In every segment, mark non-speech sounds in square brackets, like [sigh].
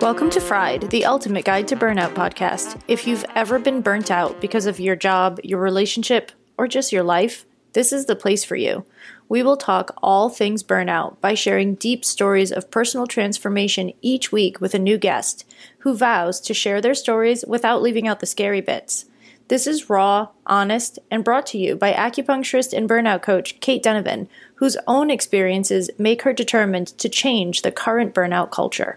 Welcome to Fried, the ultimate guide to burnout podcast. If you've ever been burnt out because of your job, your relationship, or just your life, this is the place for you. We will talk all things burnout by sharing deep stories of personal transformation each week with a new guest who vows to share their stories without leaving out the scary bits. This is raw, honest, and brought to you by acupuncturist and burnout coach Cait Donovan, whose own experiences make her determined to change the current burnout culture.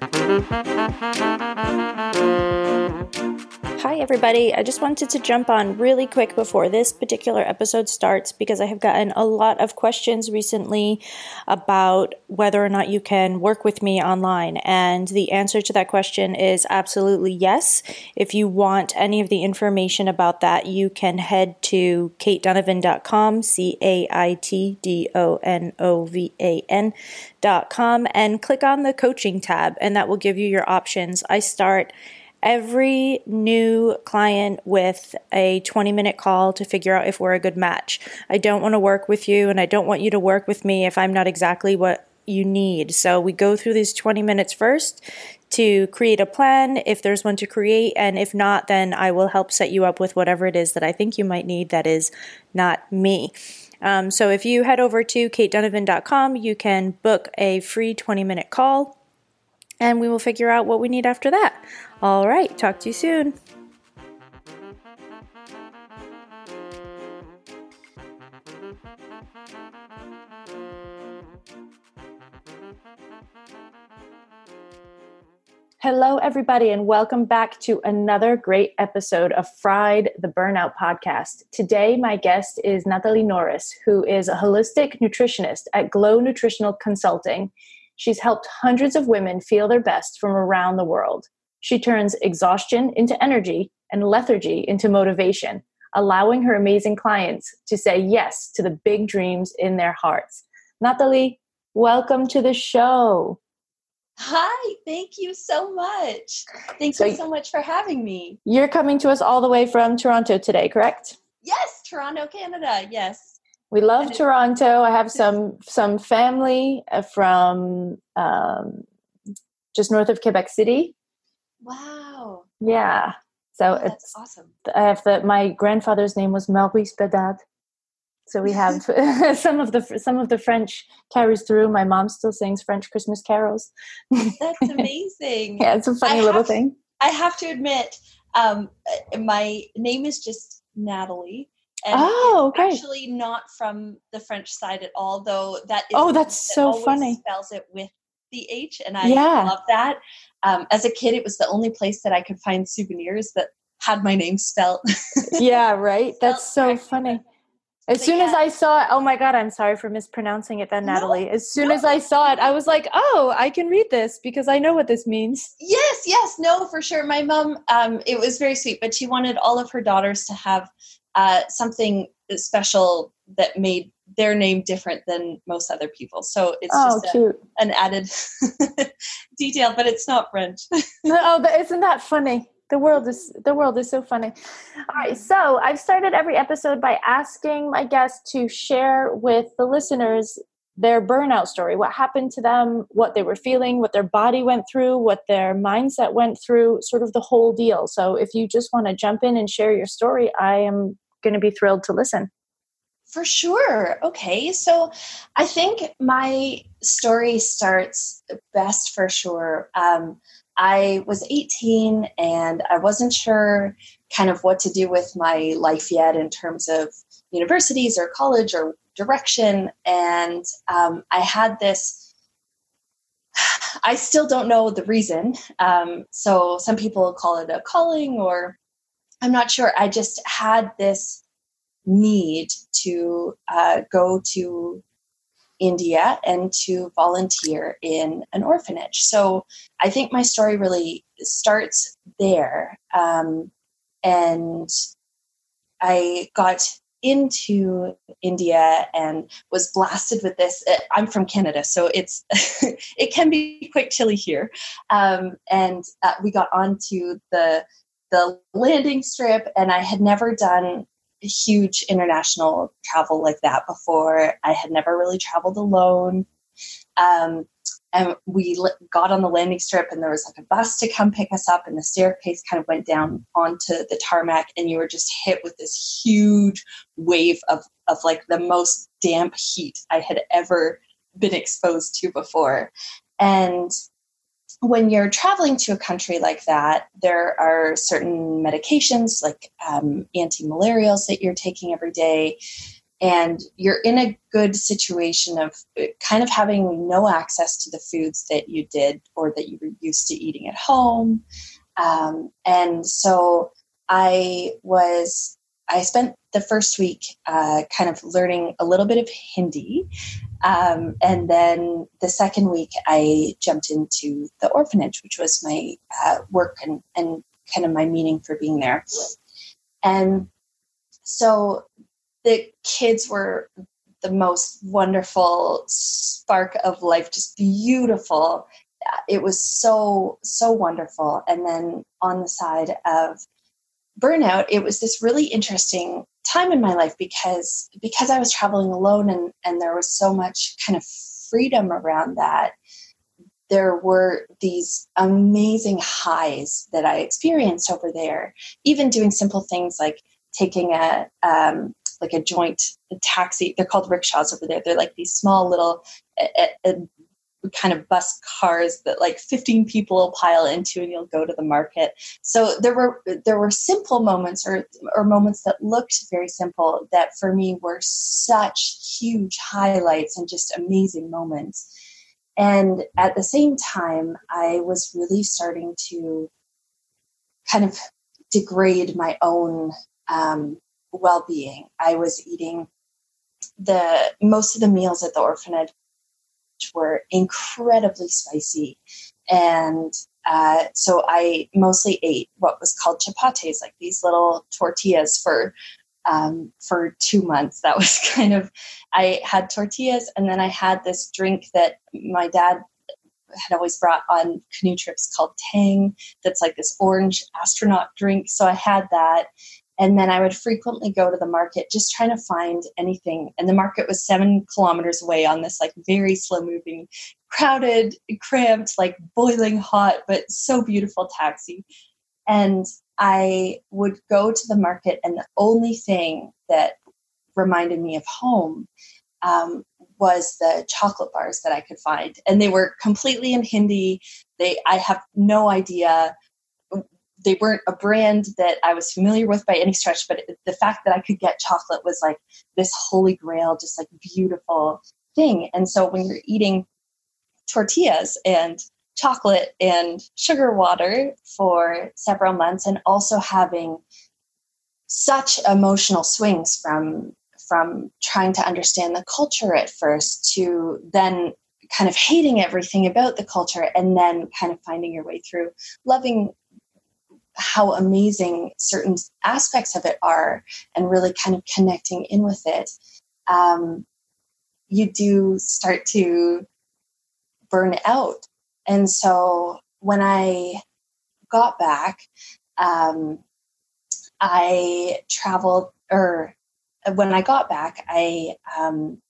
Hi, everybody. I just wanted to jump on really quick before this particular episode starts because I have gotten a lot of questions recently about whether or not you can work with me online. And the answer to that question is absolutely yes. If you want any of the information about that, you can head to caitdonovan.com, C A I T D O N O V A N.com, and click on the coaching tab, and that will give you your options. I start every new client with a 20 minute call to figure out if we're a good match. I don't want to work with you and I don't want you to work with me if I'm not exactly what you need. So we go through these 20 minutes first to create a plan if there's one to create and if not then I will help set you up with whatever it is that I think you might need that is not me. Um, so if you head over to caitdonovan.com, you can book a free 20 minute call and we will figure out what we need after that. All right, talk to you soon. Hello, everybody, and welcome back to another great episode of Fried the Burnout Podcast. Today, my guest is Nathalie Norris, who is a holistic nutritionist at Glow Nutritional Consulting. She's helped hundreds of women feel their best from around the world. She turns exhaustion into energy and lethargy into motivation, allowing her amazing clients to say yes to the big dreams in their hearts. Nathalie, welcome to the show. Hi, thank you so much. Thank so you so much for having me. You're coming to us all the way from Toronto today, correct? Yes, Toronto, Canada. Yes. We love Toronto. I have some some family uh, from um, just north of Quebec City. Wow. Yeah. So oh, it's awesome. I have the my grandfather's name was Maurice Bedad. So we have [laughs] [laughs] some of the some of the French carries through. My mom still sings French Christmas carols. That's [laughs] amazing. yeah, it's a funny I little thing. I have to admit, um, uh, my name is just Natalie. And oh, okay. Actually, not from the French side at all, though. That is oh, that's so funny. Spells it with the H, and I yeah. love that. Um, as a kid, it was the only place that I could find souvenirs that had my name spelled. [laughs] yeah, right. That's so funny. As soon yeah. as I saw it, oh my God, I'm sorry for mispronouncing it then, Nathalie. No, as soon no. as I saw it, I was like, oh, I can read this because I know what this means. Yes, yes, no, for sure. My mom, um, it was very sweet, but she wanted all of her daughters to have uh, something special that made their name different than most other people. So it's oh, just a, an added [laughs] detail, but it's not French. [laughs] oh, but isn't that funny? the world is the world is so funny all right so i've started every episode by asking my guests to share with the listeners their burnout story what happened to them what they were feeling what their body went through what their mindset went through sort of the whole deal so if you just want to jump in and share your story i am going to be thrilled to listen for sure okay so i think my story starts best for sure um, I was 18 and I wasn't sure kind of what to do with my life yet in terms of universities or college or direction. And um, I had this, [sighs] I still don't know the reason. Um, so some people call it a calling or I'm not sure. I just had this need to uh, go to India and to volunteer in an orphanage. So I think my story really starts there. Um, and I got into India and was blasted with this. Uh, I'm from Canada, so it's [laughs] it can be quite chilly here. Um, and uh, we got onto the the landing strip, and I had never done huge international travel like that before. I had never really traveled alone. Um, and we got on the landing strip and there was like a bus to come pick us up and the staircase kind of went down onto the tarmac and you were just hit with this huge wave of, of like the most damp heat i had ever been exposed to before and when you're traveling to a country like that, there are certain medications like um, anti malarials that you're taking every day. And you're in a good situation of uh, kind of having no access to the foods that you did or that you were used to eating at home. Um, and so I was, I spent the first week uh, kind of learning a little bit of Hindi um, and then the second week, I jumped into the orphanage, which was my uh, work and, and kind of my meaning for being there. And so the kids were the most wonderful spark of life, just beautiful. It was so, so wonderful. And then on the side of burnout, it was this really interesting time in my life because because I was traveling alone and and there was so much kind of freedom around that there were these amazing highs that I experienced over there. Even doing simple things like taking a um, like a joint taxi they're called rickshaws over there. They're like these small little kind of bus cars that like 15 people will pile into and you'll go to the market. So there were there were simple moments or or moments that looked very simple that for me were such huge highlights and just amazing moments. And at the same time i was really starting to kind of degrade my own um, well-being. I was eating the most of the meals at the orphanage were incredibly spicy. And uh, so I mostly ate what was called chapatis, like these little tortillas for um, for two months. That was [laughs] kind of I had tortillas, and then I had this drink that my dad had always brought on canoe trips called Tang. That's like this orange astronaut drink. So I had that, and then I would frequently go to the market just trying to find anything. And the market was seven kilometers away on this like very slow moving, crowded, cramped, like boiling hot, but so beautiful taxi. And I would go to the market, and the only thing that reminded me of home um, was the chocolate bars that I could find, and they were completely in Hindi. They, I have no idea they weren't a brand that I was familiar with by any stretch, but the fact that I could get chocolate was like this holy grail, just like beautiful thing. And so when you're eating tortillas and chocolate and sugar water for several months and also having such emotional swings from from trying to understand the culture at first to then kind of hating everything about the culture and then kind of finding your way through loving how amazing certain aspects of it are and really kind of connecting in with it, um, you do start to burn out. And so when I got back, um, I traveled, or when I got back, I um,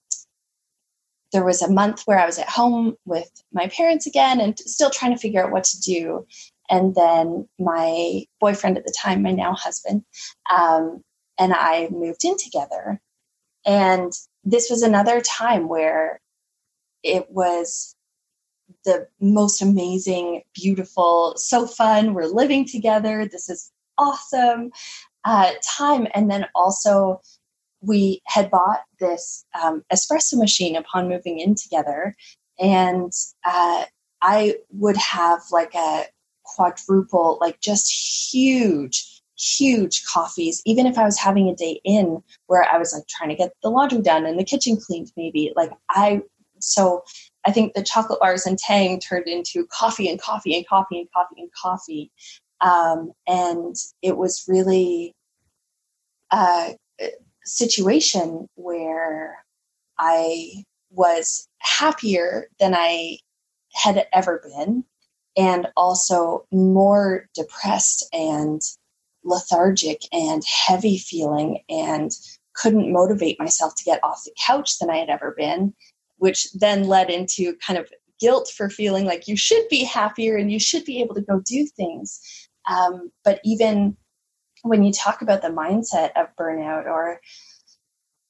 there was a month where I was at home with my parents again and still trying to figure out what to do and then my boyfriend at the time, my now husband, um, and I moved in together. And this was another time where it was the most amazing, beautiful, so fun. We're living together. This is awesome uh, time. And then also, we had bought this um, espresso machine upon moving in together. And uh, I would have like a quadruple, like just huge, huge coffees. Even if I was having a day in where I was like trying to get the laundry done and the kitchen cleaned, maybe like I so I think the chocolate bars and Tang turned into coffee and coffee and coffee and coffee and coffee. Um, and it was really a situation where I was happier than I had ever been, and also more depressed and lethargic and heavy feeling, and couldn't motivate myself to get off the couch than I had ever been, which then led into kind of guilt for feeling like you should be happier and you should be able to go do things. Um, but even when you talk about the mindset of burnout or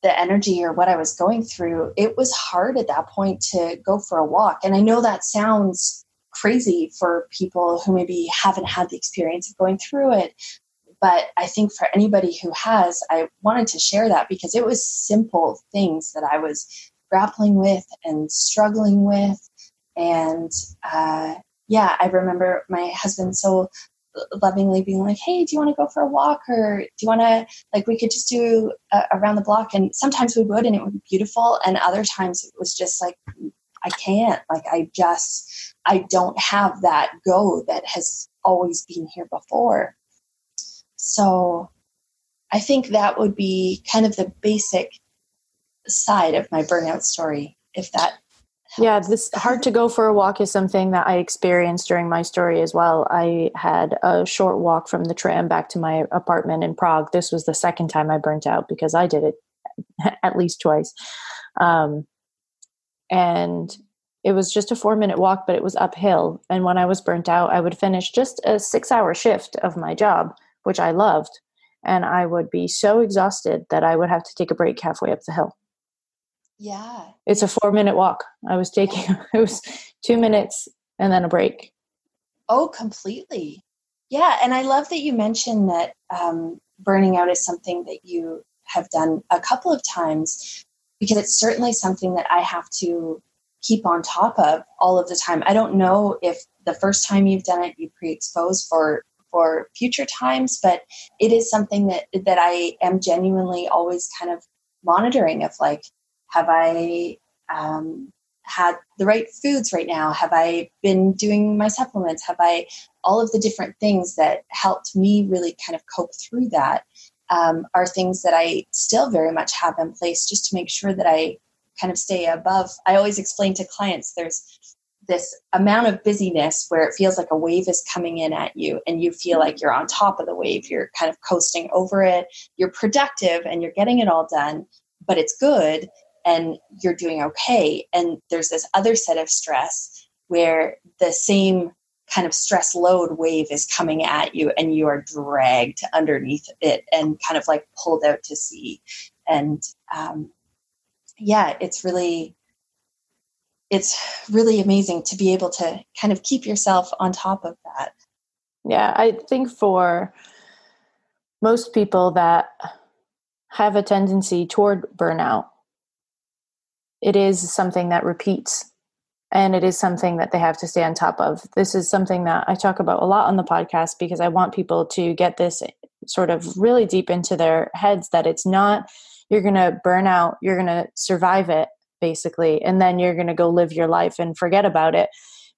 the energy or what I was going through, it was hard at that point to go for a walk. And I know that sounds crazy for people who maybe haven't had the experience of going through it. But I think for anybody who has, I wanted to share that because it was simple things that I was grappling with and struggling with. And uh, yeah, I remember my husband so lovingly being like, "Hey, do you want to go for a walk, or do you want to like we could just do around the block?" And sometimes we would, and it would be beautiful, and other times it was just like, "I can't. Like, I just I don't have that go that has always been here before." So, I think that would be kind of the basic side of my burnout story, if that yeah, this hard to go for a walk is something that I experienced during my story as well. I had a short walk from the tram back to my apartment in Prague. This was the second time I burnt out because I did it [laughs] at least twice. Um, and it was just a four minute walk, but it was uphill. And when I was burnt out, I would finish just a six hour shift of my job, which I loved. And I would be so exhausted that I would have to take a break halfway up the hill. Yeah. It's a four minute walk. I was taking, [laughs] it was two minutes and then a break. Oh, completely. Yeah. And I love that you mentioned that um, burning out is something that you have done a couple of times because it's certainly something that I have to keep on top of all of the time. I don't know if the first time you've done it, you pre-expose for for future times, but it is something that that I am genuinely always kind of monitoring of like, have I um, had the right foods right now? Have I been doing my supplements? Have I all of the different things that helped me really kind of cope through that um, are things that I still very much have in place just to make sure that I kind of stay above. I always explain to clients there's this amount of busyness where it feels like a wave is coming in at you and you feel like you're on top of the wave. You're kind of coasting over it. You're productive and you're getting it all done, but it's good and you're doing okay. And there's this other set of stress where the same kind of stress load wave is coming at you and you are dragged underneath it and kind of like pulled out to sea. And um, yeah, it's really it's really amazing to be able to kind of keep yourself on top of that. Yeah, I think for most people that have a tendency toward burnout, it is something that repeats and it is something that they have to stay on top of. This is something that I talk about a lot on the podcast because I want people to get this sort of really deep into their heads that it's not you're going to burn out, you're going to survive it basically, and then you're going to go live your life and forget about it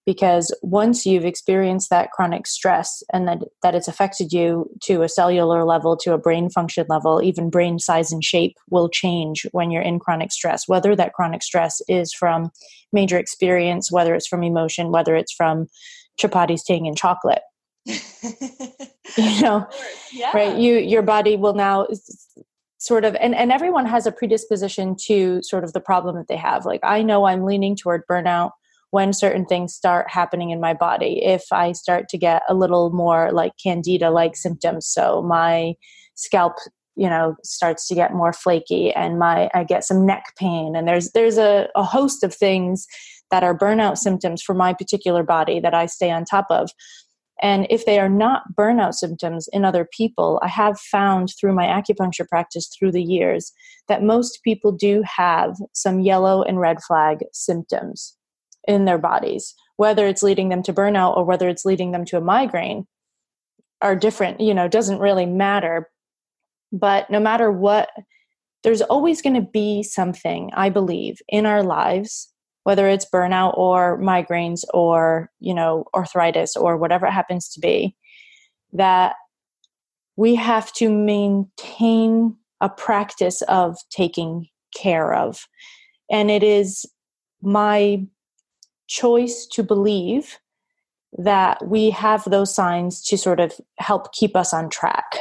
because once you've experienced that chronic stress and that, that it's affected you to a cellular level to a brain function level even brain size and shape will change when you're in chronic stress. Whether that chronic stress is from major experience whether it's from emotion whether it's from chapatis tang and chocolate. [laughs] You know yeah. right? You your body will now sort of and, and everyone has a predisposition to sort of the problem that they have. Like i know i'm leaning toward burnout when certain things start happening in my body. If I start to get a little more like candida like symptoms, so my scalp you know starts to get more flaky and my i get some neck pain and there's there's a, a host of things that are burnout symptoms for my particular body that i stay on top of and if they are not burnout symptoms in other people, I have found through my acupuncture practice through the years that most people do have some yellow and red flag symptoms in their bodies, whether it's leading them to burnout or whether it's leading them to a migraine, are different. You know, doesn't really matter. But no matter what, there's always going to be something, I believe, in our lives whether it's burnout or migraines or, you know, arthritis or whatever it happens to be, that we have to maintain a practice of taking care of. And it is my choice to believe that we have those signs to sort of help keep us on track.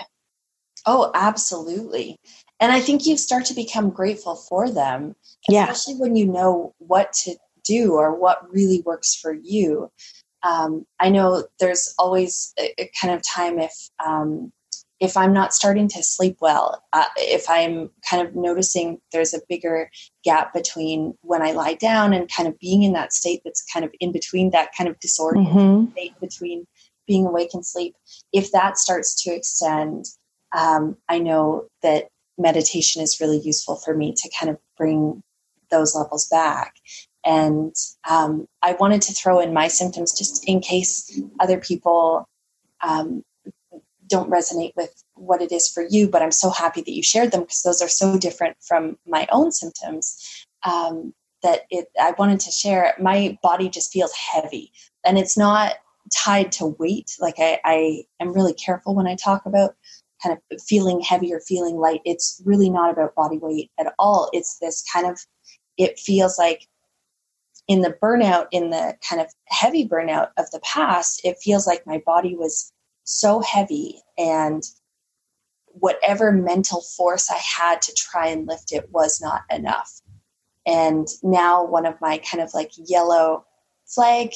Oh, absolutely. And I think you start to become grateful for them, especially yeah. when you know what to do or what really works for you. Um, I know there's always a, a, kind of time if um, if I'm not starting to sleep well, uh, if I'm kind of noticing there's a bigger gap between when I lie down and kind of being in that state that's kind of in between that kind of disoriented mm-hmm. state between being awake and sleep, if that starts to extend, um, I know that meditation is really useful for me to kind of bring those levels back. And um, I wanted to throw in my symptoms just in case other people um, don't resonate with what it is for you, but I'm so happy that you shared them because those are so different from my own symptoms. Um, that it, I wanted to share. My body just feels heavy, and it's not tied to weight. Like I, I am really careful when I talk about kind of feeling heavy or feeling light. It's really not about body weight at all. It's this kind of. It feels like in the burnout, in the kind of heavy burnout of the past, it feels like my body was so heavy and whatever mental force I had to try and lift it was not enough. And now, one of my kind of like yellow flag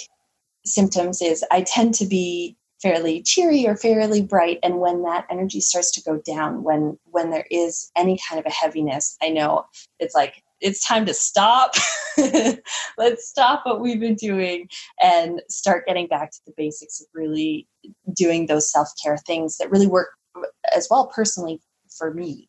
symptoms is I tend to be fairly cheery or fairly bright and when that energy starts to go down when when there is any kind of a heaviness i know it's like it's time to stop. [laughs] Let's stop what we've been doing and start getting back to the basics of really doing those self care things that really work as well personally for me.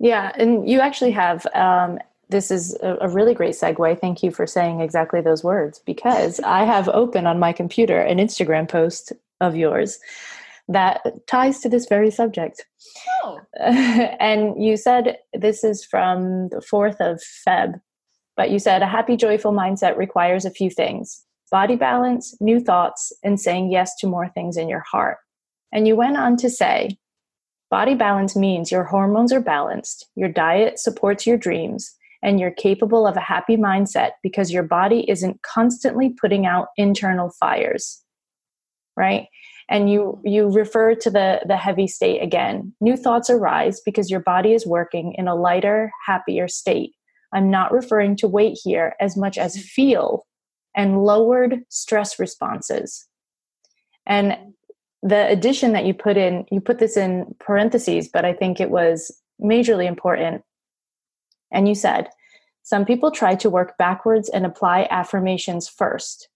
Yeah, and you actually have. Um, this is a, a, really great segue. Thank you for saying exactly those words because [laughs] I have open on my computer an Instagram post of yours that ties to this very subject. Oh. [laughs] and you said this is from the 4th of Feb, but you said a happy, joyful mindset requires a few things body balance, new thoughts, and saying yes to more things in your heart. And you went on to say, Body balance means your hormones are balanced, your diet supports your dreams, and you're capable of a happy mindset because your body isn't constantly putting out internal fires. Right? And you you refer to the the heavy state again. New thoughts arise because your body is working in a lighter, happier state. I'm not referring to weight here as much as feel and lowered stress responses. And the addition that you put in, you put this in parentheses, but I think it was majorly important. And you said, some people try to work backwards and apply affirmations first.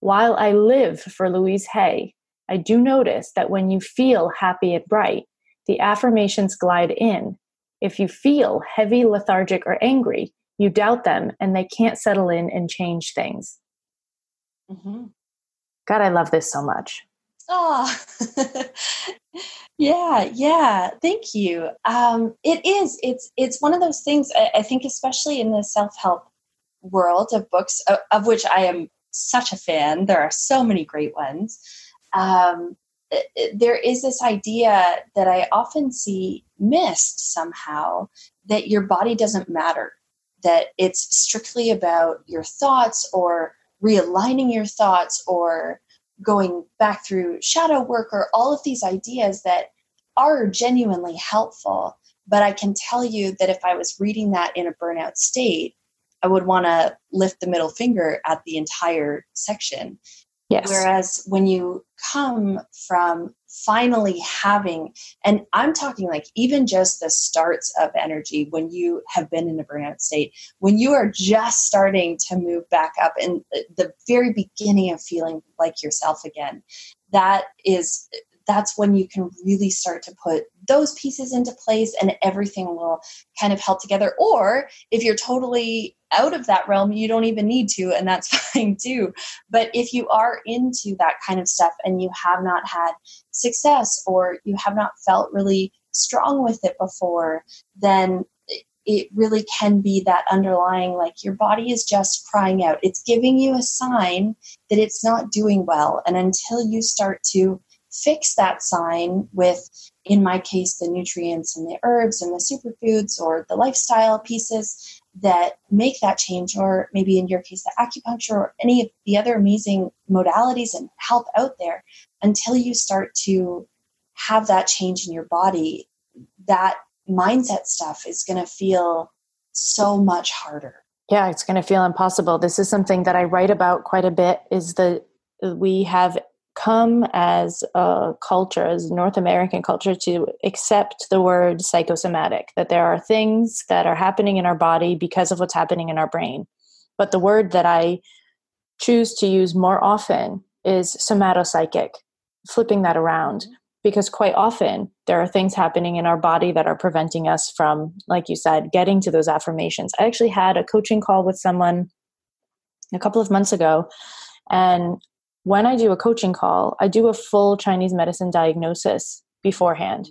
While I live for Louise Hay, I do notice that when you feel happy and bright, the affirmations glide in. If you feel heavy, lethargic, or angry, you doubt them and they can't settle in and change things. Mm-hmm. God, I love this so much. Oh, [laughs] Yeah, yeah. Thank you. Um, it is. It's it's one of those things. I, I think, especially in the self help world of books, of, of, which I am such a fan. There are so many great ones. Um, it, it, there is this idea that I often see missed somehow that your body doesn't matter. That it's strictly about your thoughts or realigning your thoughts or going back through shadow work or all of these ideas that are genuinely helpful. But I can tell you that if I was reading that in a burnout state, I would want to lift the middle finger at the entire section. Yes. Whereas when you come from finally having, and I'm talking like even just the starts of energy when you have been in a burnout state, when you are just starting to move back up and uh, the very beginning of feeling like yourself again, that is that's when you can really start to put those pieces into place and everything will kind of help together. Or if you're totally out of that realm, you don't even need to, and that's [laughs] fine too. But if you are into that kind of stuff and you have not had success or you have not felt really strong with it before, then it really can be that underlying like your body is just crying out. It's giving you a sign that it's not doing well. And until you start to fix that sign with, in my case, the nutrients and the herbs and the superfoods or the lifestyle pieces that make that change, or maybe in your case, the acupuncture or any of the other amazing modalities and help out there until you start to have that change in your body, that mindset stuff is going to feel so much harder. Yeah, it's going to feel impossible. This is something that I write about quite a bit is that we have come as a culture, as North American culture, to accept the word psychosomatic, that there are things that are happening in our body because of what's happening in our brain. But the word that I choose to use more often is somatopsychic, flipping that around. Mm-hmm. Because quite often there are things happening in our body that are preventing us from, like you said, getting to those affirmations. I actually had a coaching call with someone a couple of months ago, and when I do a coaching call, I do a full Chinese medicine diagnosis beforehand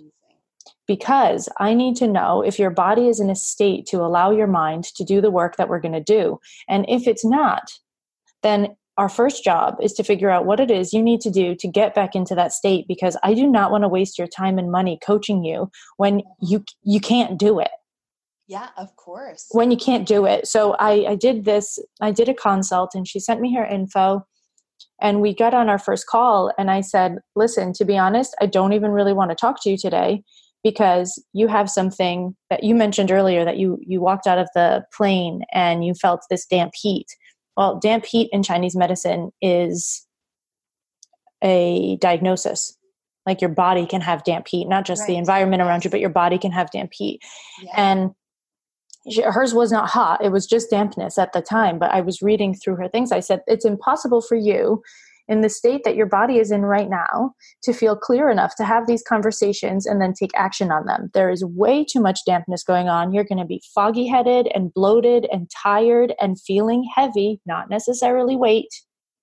because I need to know if your body is in a state to allow your mind to do the work that we're going to do. And if it's not, then our first job is to figure out what it is you need to do to get back into that state because I do not want to waste your time and money coaching you when you you can't do it. Yeah, of course. When you can't do it. So I, I did this, I did a consult and she sent me her info and we got on our first call, and I said, Listen, to be honest, I don't even really want to talk to you today because you have something that you mentioned earlier that you you walked out of the plane and you felt this damp heat well damp heat in chinese medicine is a diagnosis like your body can have damp heat not just right. the environment around you but your body can have damp heat yeah. and hers was not hot. It was just dampness at the time but i was reading through her things. I said it's impossible for you in the state that your body is in right now to feel clear enough to have these conversations and then take action on them. There is way too much dampness going on. You're going to be foggy headed and bloated and tired and feeling heavy not necessarily weight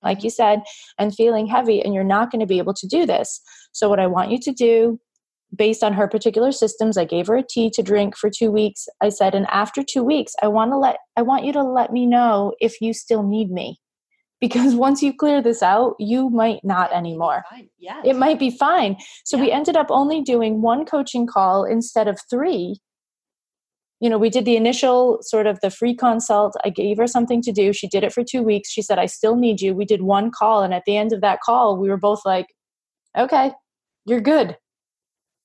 like mm-hmm. you said and feeling heavy and you're not going to be able to do this. So what i want you to do based on her particular systems i gave her a tea to drink for 2 weeks. I said and after 2 weeks i want to let i want you to let me know if you still need me. [laughs] Because once you clear this out you might not anymore. Yeah it might be fine. So yeah. we ended up only doing one coaching call instead of 3 you know we did the initial sort of the free consult. I gave her something to do. She did it for 2 weeks. She said i still need you. We did one call and at the end of that call we were both like okay you're good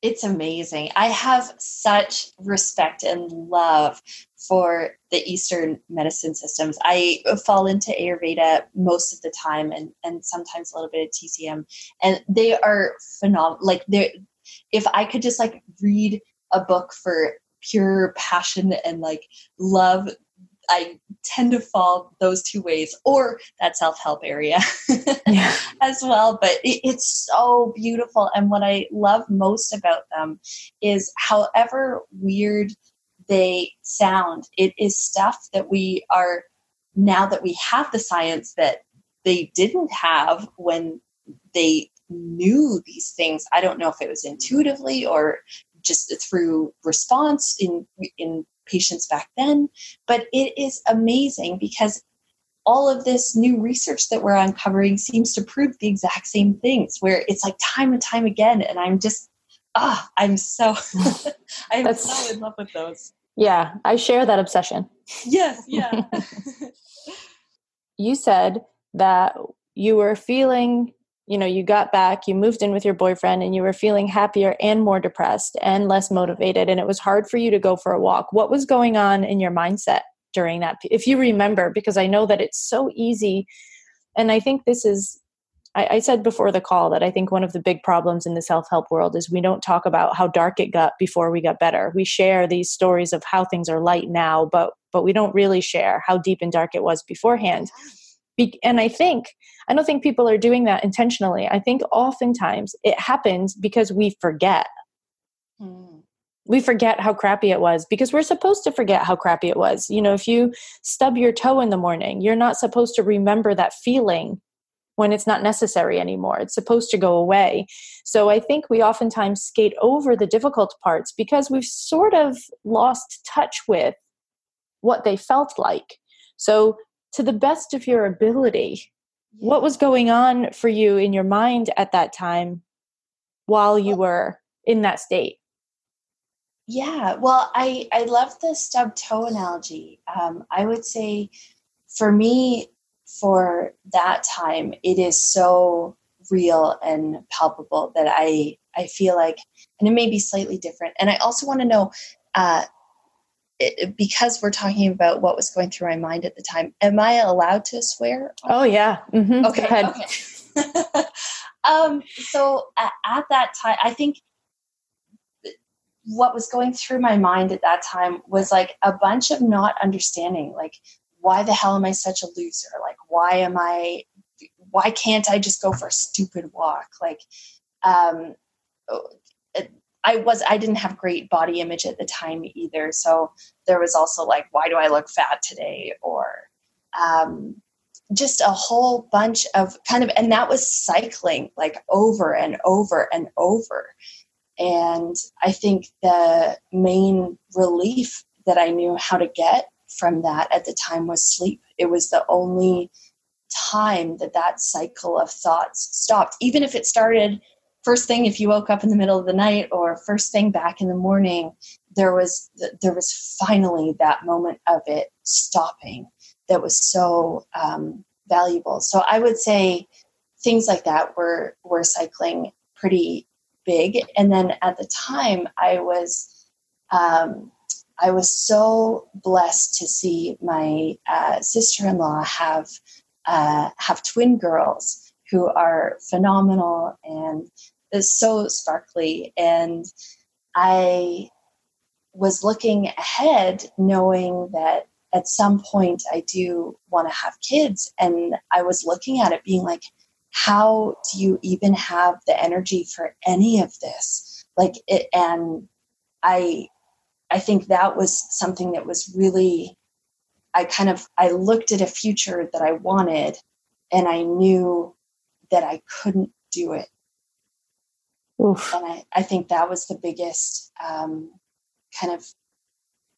it's amazing. I have such respect and love for the Eastern medicine systems. I fall into Ayurveda most of the time and, and sometimes a little bit of TCM. And they are phenomenal. Like they if I could just like read a book for pure passion and like love I tend to fall those two ways, or that self help area [laughs] yeah. as well. But it, it's so beautiful. And what I love most about them is however weird they sound, it is stuff that we are now that we have the science that they didn't have when they knew these things. I don't know if it was intuitively or just through response in in patients back then, but it is amazing because all of this new research that we're uncovering seems to prove the exact same things where it's like time and time again and i'm just ah i'm so [laughs] i'm That's, so in love with those. Yeah i share that obsession. Yes yeah. [laughs] You said that you were feeling you know you got back you moved in with your boyfriend and you were feeling happier and more depressed and less motivated and it was hard for you to go for a walk. What was going on in your mindset during that if you remember because i know that it's so easy and i think this is I, I said before the call that i think one of the big problems in the self-help world is we don't talk about how dark it got before we got better. We share these stories of how things are light now but but we don't really share how deep and dark it was beforehand be- and I think, I don't think people are doing that intentionally. I think oftentimes it happens because we forget. Mm. We forget how crappy it was because we're supposed to forget how crappy it was. You know, if you stub your toe in the morning, you're not supposed to remember that feeling when it's not necessary anymore. It's supposed to go away. So I think we oftentimes skate over the difficult parts because we've sort of lost touch with what they felt like. So to the best of your ability what was going on for you in your mind at that time while you were in that state? Yeah well i i love the stub toe analogy. Um, i would say for me for that time it is so real and palpable that i i feel like and it may be slightly different and i also want to know uh, it, because we're talking about what was going through my mind at the time, am I allowed to swear? Oh yeah. Mm-hmm. Okay. okay. [laughs] um, so at, at that time, I think what was going through my mind at that time was like a bunch of not understanding, like why the hell am I such a loser? Like why am I? Why can't I just go for a stupid walk? Like um, I was I didn't have great body image at the time either. So there was also like, why do I look fat today? Or um, just a whole bunch of kind of, and that was cycling like over and over and over. And I think the main relief that I knew how to get from that at the time was sleep. It was the only time that that cycle of thoughts stopped, even if it started first thing if you woke up in the middle of the night or first thing back in the morning there was there was finally that moment of it stopping that was so um, valuable. So i would say things like that were were cycling pretty big. And then at the time i was um, i was so blessed to see my uh, sister-in-law have uh, have twin girls who are phenomenal and is so sparkly. And I was looking ahead knowing that at some point I do want to have kids. And I was looking at it being like, how do you even have the energy for any of this? Like it, and I, I think that was something that was really, I kind of, I looked at a future that I wanted and I knew that I couldn't do it Oof. And I, I think that was the biggest um, kind of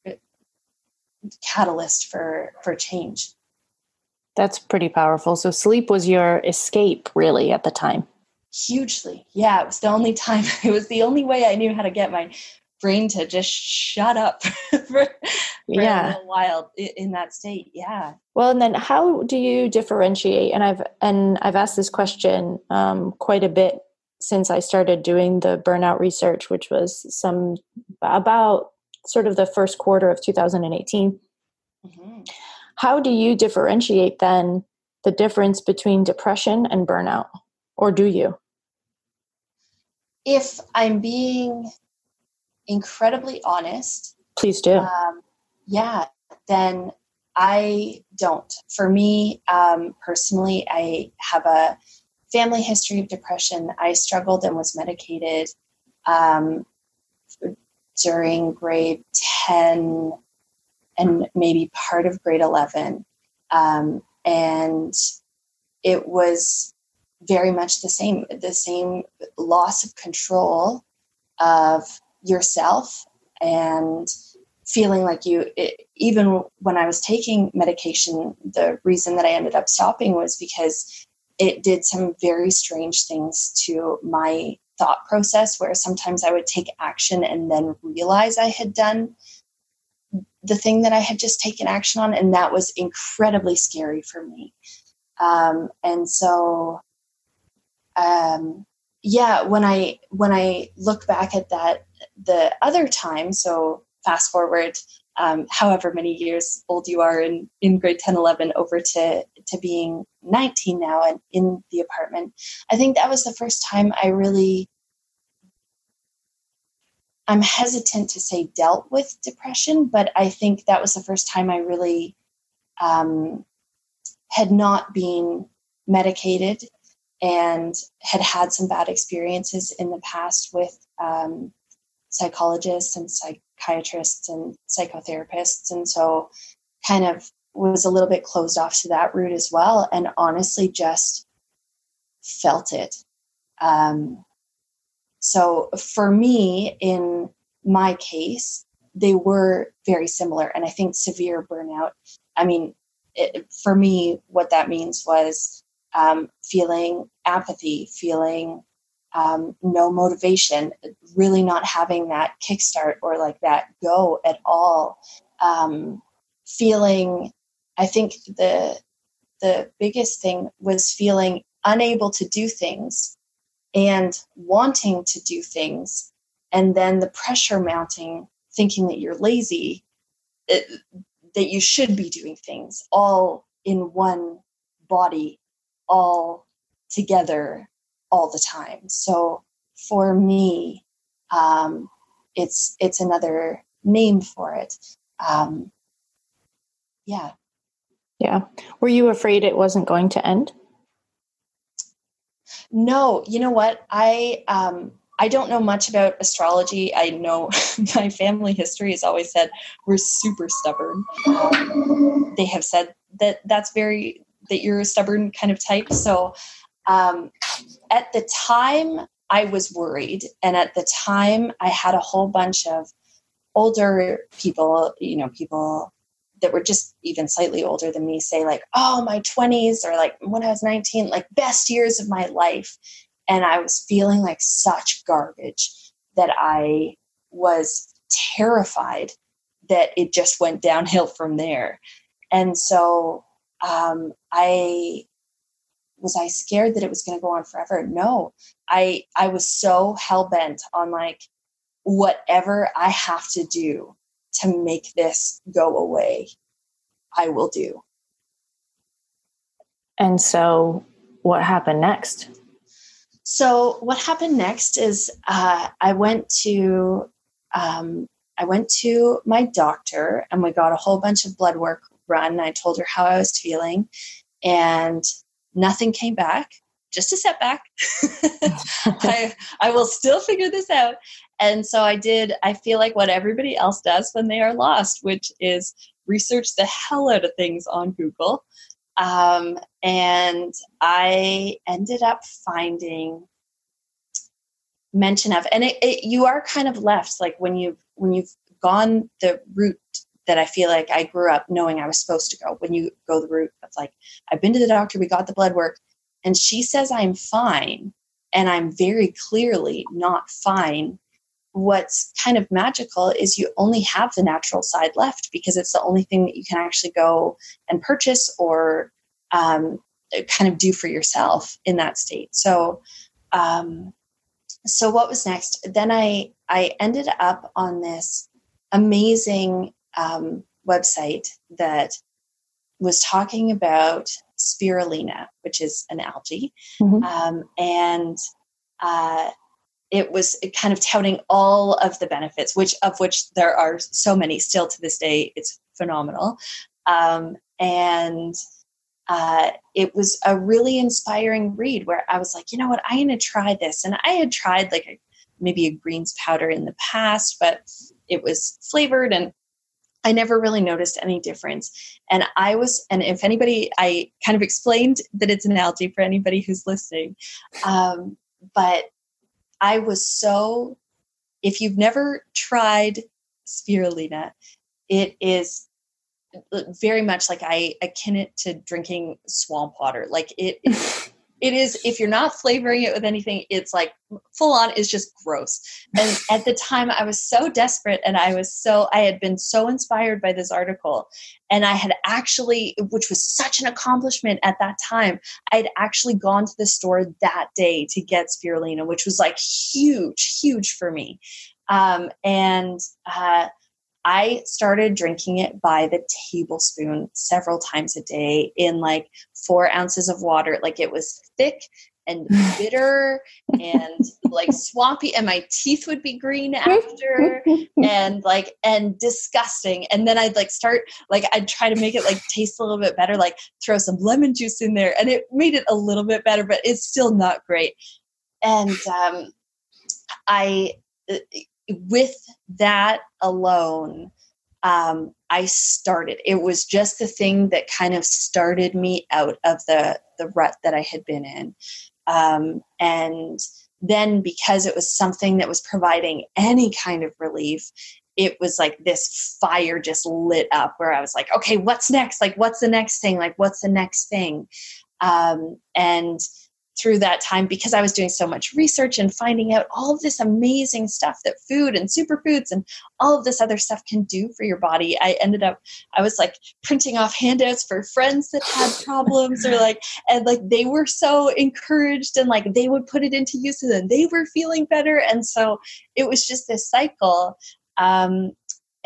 uh, catalyst for for change. That's pretty powerful. So sleep was your escape really at the time. Hugely. Yeah, it was the only [laughs] time it was the only way I knew how to get my brain to just shut up [laughs] for, for yeah. a while in that state. Yeah. Well, and then how do you differentiate? And I've and I've asked this question um, quite a bit since I started doing the burnout research, which was some about sort of the first quarter of 2018. Mm-hmm. How do you differentiate then the difference between depression and burnout? Or do you? If I'm being incredibly honest, please do. Um, yeah, then I don't. For me um, personally, I have a family history of depression. I struggled and was medicated um, during grade 10 and maybe part of grade 11. Um, and it was very much the same the same loss of control of yourself and feeling like you it, even when i was taking medication the reason that i ended up stopping was because it did some very strange things to my thought process where sometimes i would take action and then realize i had done the thing that i had just taken action on and that was incredibly scary for me. Um, and so um, yeah when i when i look back at that the other time so fast forward um, however many years old you are in, in grade 10 11 over to to being 19 now and in the apartment i think that was the first time i really i'm hesitant to say dealt with depression but i think that was the first time i really um, had not been medicated and had had some bad experiences in the past with um, psychologists and psychiatrists and psychotherapists. And so, kind of was a little bit closed off to that route as well. And honestly, just felt it. Um, so, for me, in my case, they were very similar. And I think severe burnout, I mean, it, for me, what that means was um, feeling apathy, feeling um, no motivation, really not having that kickstart or like that go at all. Um, feeling, I think the the biggest thing was feeling unable to do things and wanting to do things, and then the pressure mounting, thinking that you're lazy, it, that you should be doing things all in one body, all together all the time. So for me, um, it's it's another name for it. Um, yeah. Yeah. Were you afraid it wasn't going to end? No. You know what? I um, I don't know much about astrology. I know [laughs] my family history has always said we're super stubborn. Um, they have said that that's very that you're a stubborn kind of type. So um, at the time, I was worried. And at the time, I had a whole bunch of older people, you know, people that were just even slightly older than me say, like, oh, my 20s, or like when I was 19, like best years of my life. And I was feeling like such garbage that I was terrified that it just went downhill from there. And so um, I was I scared that it was going to go on forever? No, I I was so hell bent on like whatever I have to do to make this go away, I will do. And so, what happened next? So, what happened next is uh, I went to um, I went to my doctor and we got a whole bunch of blood work run. I told her how I was feeling, and Nothing came back, just a setback. [laughs] [laughs] I, I will still figure this out. And so I did, I feel like what everybody else does when they are lost, which is research the hell out of things on Google. Um, and I ended up finding mention of, and it, it, you are kind of left like when you've when you've gone the route that I feel like I grew up knowing I was supposed to go. When you go the route of like, I've been to the doctor, we got the blood work, and she says I'm fine, and I'm very clearly not fine. What's kind of magical is you only have the natural side left because it's the only thing that you can actually go and purchase or um, kind of do for yourself in that state. So, um, so what was next? Then I I ended up on this amazing um, website that was talking about spirulina, which is an algae, mm-hmm. um, and uh, it was kind of touting all of the benefits, which of which there are so many still to this day. It's phenomenal, um, and uh, it was a really inspiring read where I was like, you know what, I'm going to try this, and I had tried like a, maybe a greens powder in the past, but it was flavored and I never really noticed any difference. And I was, and if anybody, I kind of explained that it's an algae for anybody who's listening. Um, but I was so, if you've never tried spirulina, it is very much like I akin it to drinking swamp water. Like it [laughs] it is if you're not flavoring it with anything it's like full on is just gross. And [laughs] at the time i was so desperate and i was so i had been so inspired by this article and i had actually which was such an accomplishment at that time i had actually gone to the store that day to get spirulina which was like huge huge for me. Um, and uh, I started drinking it by the tablespoon several times a day in like four ounces of water. Like it was thick and [laughs] bitter and like swampy and my teeth would be green after and like and disgusting and then i'd like start like i'd try to make it like taste a little bit better like throw some lemon juice in there and it made it a little bit better but it's still not great and um i uh, with that alone, um, I started. It was just the thing that kind of started me out of the the rut that I had been in, um, and then because it was something that was providing any kind of relief, it was like this fire just lit up where I was like, okay, what's next? Like, what's the next thing? Like, what's the next thing? Um, and through that time because I was doing so much research and finding out all of this amazing stuff that food and superfoods and all of this other stuff can do for your body. I ended up, I was like printing off handouts for friends that had [laughs] problems or like, and like they were so encouraged and like they would put it into use and then they were feeling better. And so it was just this cycle. Um,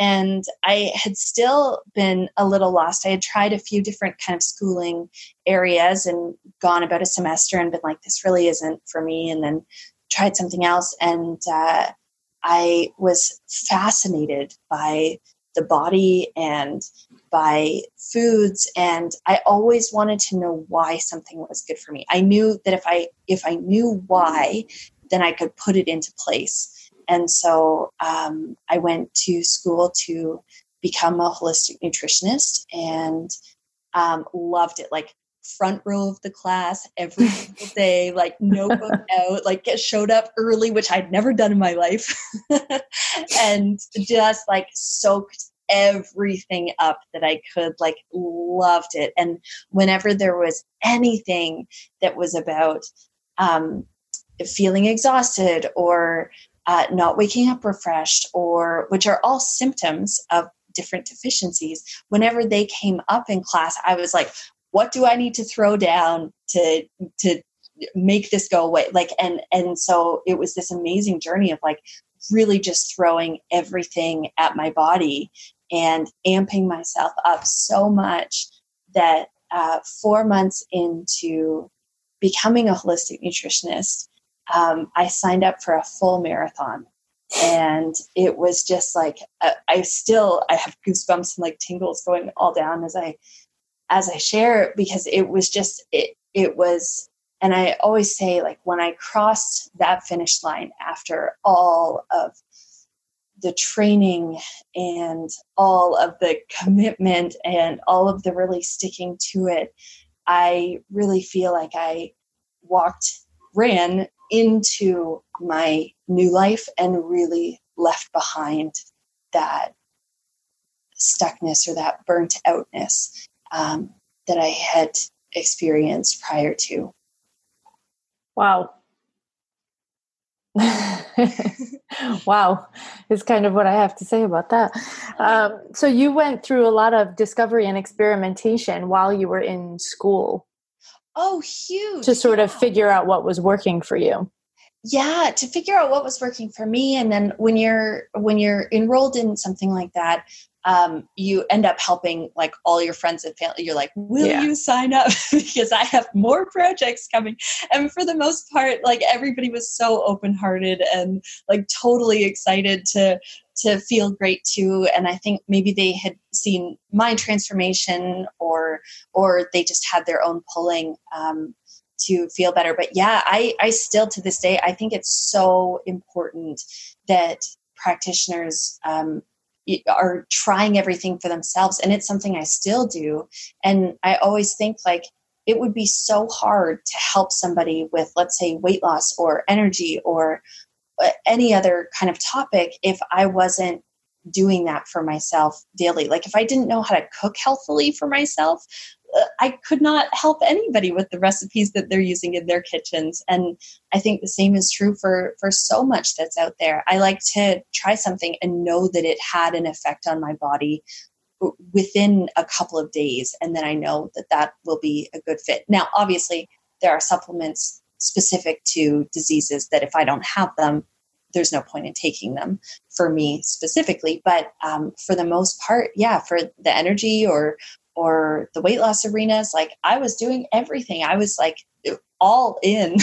and i had still been a little lost. I had tried a few different kind of schooling areas and gone about a semester and been like this really isn't for me and then tried something else. And uh, i was fascinated by the body and by foods. And i always wanted to know why something was good for me. I knew that if i if i knew why then i could put it into place and so um, I went to school to become a holistic nutritionist and um, loved it. Like front row of the class every single [laughs] day, like notebook out, like showed up early, which I'd never done in my life, [laughs] and just like soaked everything up that I could, like loved it. And whenever there was anything that was about um, feeling exhausted or uh, not waking up refreshed, or which are all symptoms of different deficiencies. Whenever they came up in class, I was like, what do I need to throw down to to make this go away? Like and and so it was this amazing journey of like really just throwing everything at my body and amping myself up so much that uh, four months into becoming a holistic nutritionist, um, I signed up for a full marathon. And it was just like I, I still I have goosebumps and like tingles going all down as I as I share it because it was just it it was and I always say like when I crossed that finish line after all of the training and all of the commitment and all of the really sticking to it, I really feel like I walked, ran into my new life and really left behind that stuckness or that burnt outness um, that I had experienced prior to. Wow. [laughs] wow, is kind of what I have to say about that. Um, so, you went through a lot of discovery and experimentation while you were in school. Oh, huge. To sort of figure out what was working for you. Yeah, to figure out what was working for me and then when you're when you're enrolled in something like that, um, you end up helping like all your friends and family. You're like, will yeah. you sign up? [laughs] because I have more projects coming. And for the most part, like everybody was so open hearted and like totally excited to to feel great too. And i think maybe they had seen my transformation or or they just had their own pulling um, to feel better. But yeah i i still to this day i think it's so important that practitioners um, are trying everything for themselves. And it's something i still do. And i always think like it would be so hard to help somebody with let's say weight loss or energy or Uh, any other kind of topic if i wasn't doing that for myself daily like if i didn't know how to cook healthily for myself uh, I could not help anybody with the recipes that they're using in their kitchens. And I think the same is true for, for so much that's out there. I like to try something and know that it had an effect on my body within a couple of days. And then I know that that will be a good fit. Now, obviously, there are supplements specific to diseases that if I don't have them, there's no point in taking them for me specifically. But um, for the most part yeah for the energy or or the weight loss arenas like i was doing everything. I was like all in.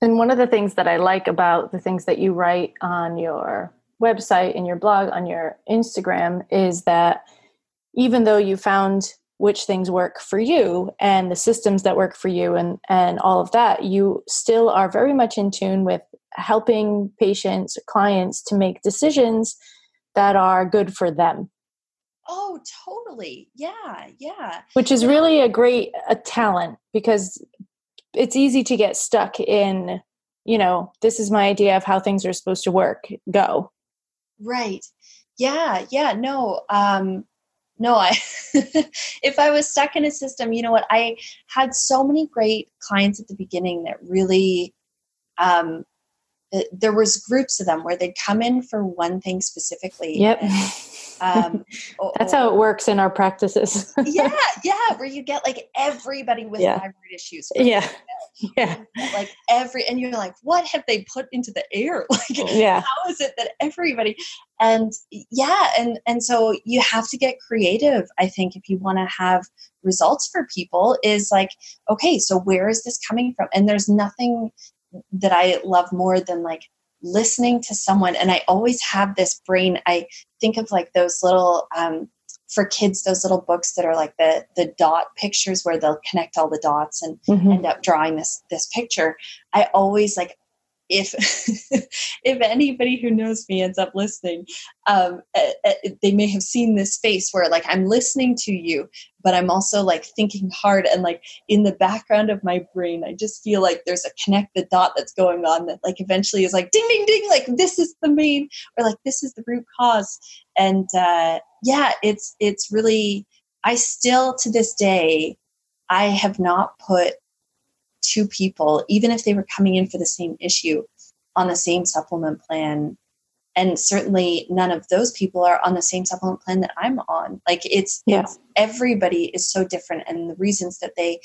And one of the things that i like about the things that you write on your website in your blog on your instagram is that even though you found which things work for you and the systems that work for you and and all of that you still are very much in tune with helping patients clients to make decisions that are good for them Oh, totally. Yeah, yeah. Which is really a great a talent because it's easy to get stuck in, you know, this is my idea of how things are supposed to work. Go. Right. Yeah, yeah. No, um no, I [laughs] if I was stuck in a system, you know what? I had so many great clients at the beginning that really um there was groups of them where they'd come in for one thing specifically. Yep. Um, [laughs] That's how it works in our practices. yeah, [laughs] yeah, where you get like everybody with yeah. thyroid issues. Yeah, [laughs] yeah, like every, and you're like, what have they put into the air? Like, yeah, how is it that everybody? And yeah, and and so you have to get creative. I think if you want to have results for people, is like, okay, so where is this coming from? And there's nothing that I love more than like listening to someone and i always have this brain i think of like those little um, for kids those little books that are like the the dot pictures where they'll connect all the dots and mm-hmm. end up drawing this this picture i always like if [laughs] if anybody who knows me ends up listening um, uh, uh, they may have seen this face where like i'm listening to you but i'm also like thinking hard and like in the background of my brain i just feel like there's a connect the dot that's going on that like eventually is like ding ding ding like this is the main or like this is the root cause. And uh, yeah it's it's really i still to this day i have not put two people, even if they were coming in for the same issue, on the same supplement plan. And certainly none of those people are on the same supplement plan that I'm on. Like it's, yeah. it's everybody is so different, and the reasons that they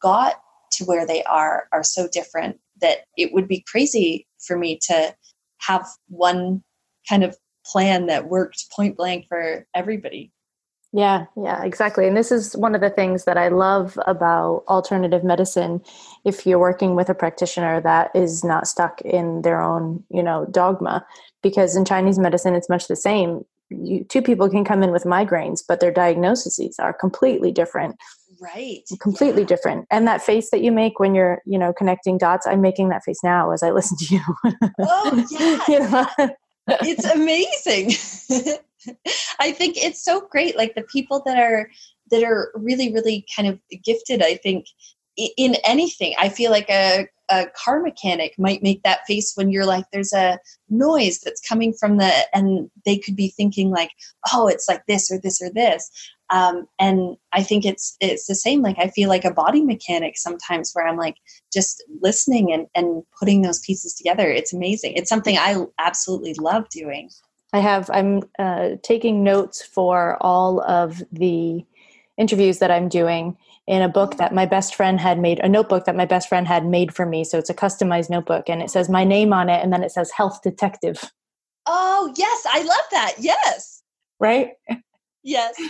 got to where they are are so different that it would be crazy for me to have one kind of plan that worked point blank for everybody. Yeah, yeah, exactly. And this is one of the things that I love about alternative medicine. If you're working with a practitioner that is not stuck in their own, you know, dogma, because in Chinese medicine, it's much the same. You, two people can come in with migraines, but their diagnoses are completely different. Right. Completely yeah. different. And that face that you make when you're, you know, connecting dots, I'm making that face now as I [laughs] listen to you. Oh, yeah. [laughs] you know? It's amazing. [laughs] [laughs] I think it's so great. Like the people that are that are really, really kind of gifted, I think, in anything. I feel like a, a car mechanic might make that face when you're like, there's a noise that's coming from the, and they could be thinking like, oh, it's like this or this or this. Um, and I think it's it's the same. Like I feel like a body mechanic sometimes, where I'm like just listening and and putting those pieces together. It's amazing. It's something I absolutely love doing. I have, I'm uh, taking notes for all of the interviews that I'm doing in a book that my best friend had made, a notebook that my best friend had made for me. So it's a customized notebook and it says my name on it and then it says health detective. Oh, yes. I love that. Yes. Right? Yes. [laughs]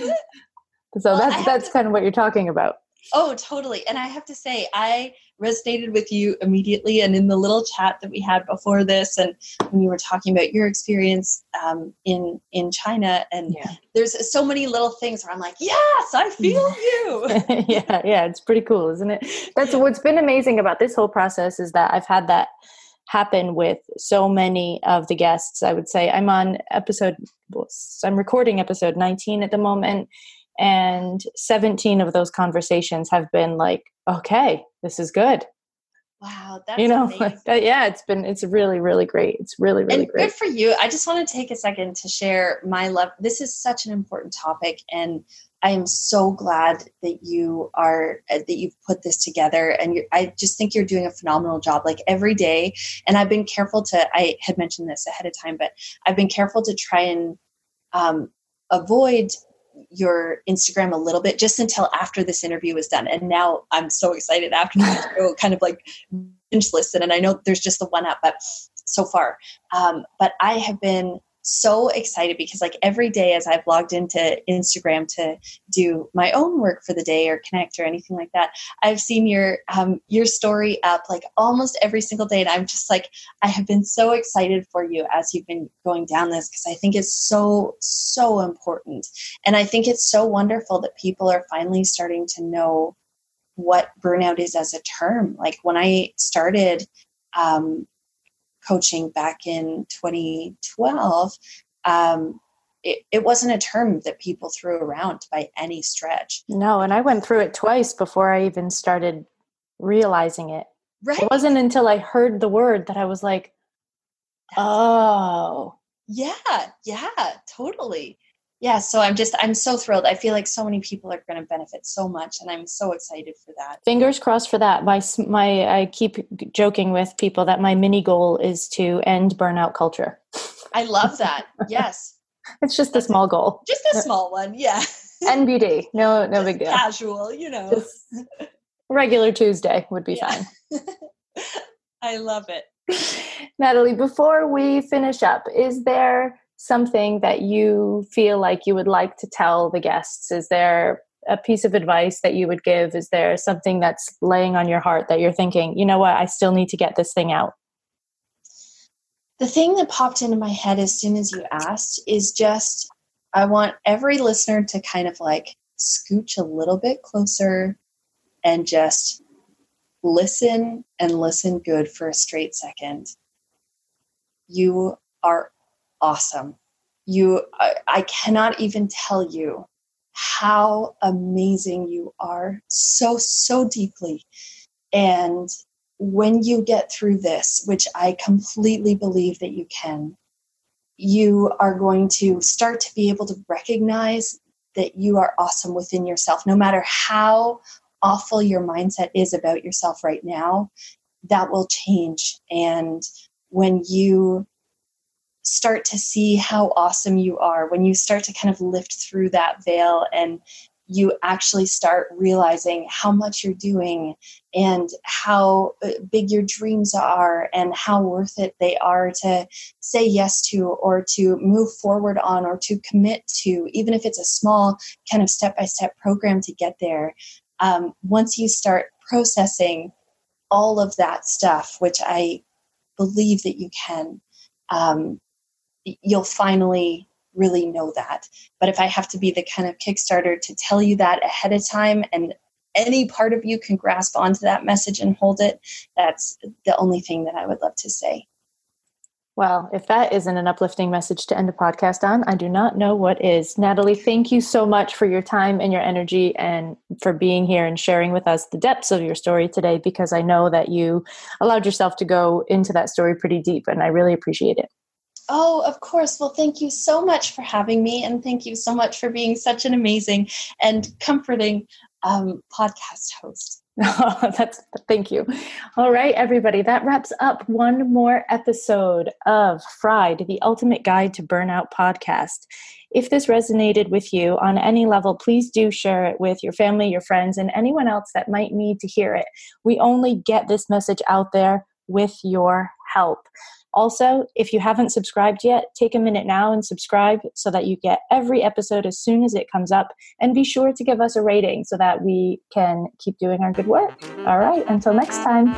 so well, that's that's to- kind of what you're talking about. Oh, totally. And I have to say, I resonated with you immediately. And in the little chat that we had before this, and when you were talking about your experience um, in in China, and yeah. there's so many little things where I'm like, yes, I feel [laughs] you. [laughs] yeah, yeah, it's pretty cool, isn't it? That's what's been amazing about this whole process is that I've had that happen with so many of the guests. I would say I'm on episode, I'm recording episode 19 at the moment, and 17 of those conversations have been like, okay, this is good. Wow, that's you know, [laughs] yeah, it's been it's really really great. It's really really and great. Good for you. I just want to take a second to share my love. This is such an important topic, and I am so glad that you are uh, that you've put this together, and I just think you're doing a phenomenal job. Like every day, and I've been careful to. I had mentioned this ahead of time, but I've been careful to try and um, avoid your Instagram a little bit just until after this interview was done. And now I'm so excited after the [laughs] kind of like binge listen. And I know there's just the one up, but so far. Um, but I have been so excited because like every day as I've logged into Instagram to do my own work for the day or connect or anything like that, I've seen your um, your story up like almost every single day, and I'm just like I have been so excited for you as you've been going down this because I think it's so so important, and I think it's so wonderful that people are finally starting to know what burnout is as a term. Like when I started um, coaching back in 2012, um, it, it wasn't a term that people threw around by any stretch. No, and I went through it twice before I even started realizing it. Right. It wasn't until I heard the word that I was like, oh. Yeah, yeah, totally yeah so i'm just i'm so thrilled. I feel like so many people are going to benefit so much and i'm so excited for that. Fingers crossed for that. My my i keep joking with people that my mini goal is to end burnout culture. [laughs] I love that. Yes. [laughs] It's just a small goal. just a small one yeah. [laughs] Nbd no no just big deal. casual you know. Just regular tuesday would be yeah. fine. I love it. Nathalie before we finish up is there something that you feel like you would like to tell the guests? Is there a piece of advice that you would give? Is there something that's laying on your heart that you're thinking, you know what, I still need to get this thing out? The thing that popped into my head as soon as you asked is just I want every listener to kind of like scooch a little bit closer and just listen and listen good for a straight second. You are awesome. You, I, I cannot even tell you how amazing you are so, so deeply. And when you get through this, which I completely believe that you can, you are going to start to be able to recognize that you are awesome within yourself, no matter how awful your mindset is about yourself right now, that will change. And when you start to see how awesome you are, when you start to kind of lift through that veil and you actually start realizing how much you're doing and how uh, big your dreams are and how worth it they are to say yes to or to move forward on or to commit to, even if it's a small kind of step by step program to get there. Um, once you start processing all of that stuff, which I believe that you can, um, you'll finally really know that. But if I have to be the kind of Kickstarter to tell you that ahead of time and any part of you can grasp onto that message and hold it, that's the only thing that I would love to say. Well, if that isn't an uplifting message to end a podcast on, I do not know what is. Nathalie, thank you so much for your time and your energy and for being here and sharing with us the depths of your story today because I know that you allowed yourself to go into that story pretty deep and I really appreciate it. Oh, of course. Well, thank you so much for having me, and thank you so much for being such an amazing and comforting um, podcast host. [laughs] That's thank you. All right, everybody, that wraps up one more episode of Fried, the Ultimate Guide to Burnout podcast. If this resonated with you on any level, please do share it with your family, your friends, and anyone else that might need to hear it. We only get this message out there with your help. Also, if you haven't subscribed yet, take a minute now and subscribe so that you get every episode as soon as it comes up. And be sure to give us a rating so that we can keep doing our good work. All right, until next time.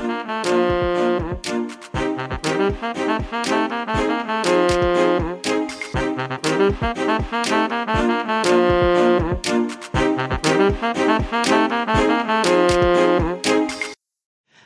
[laughs]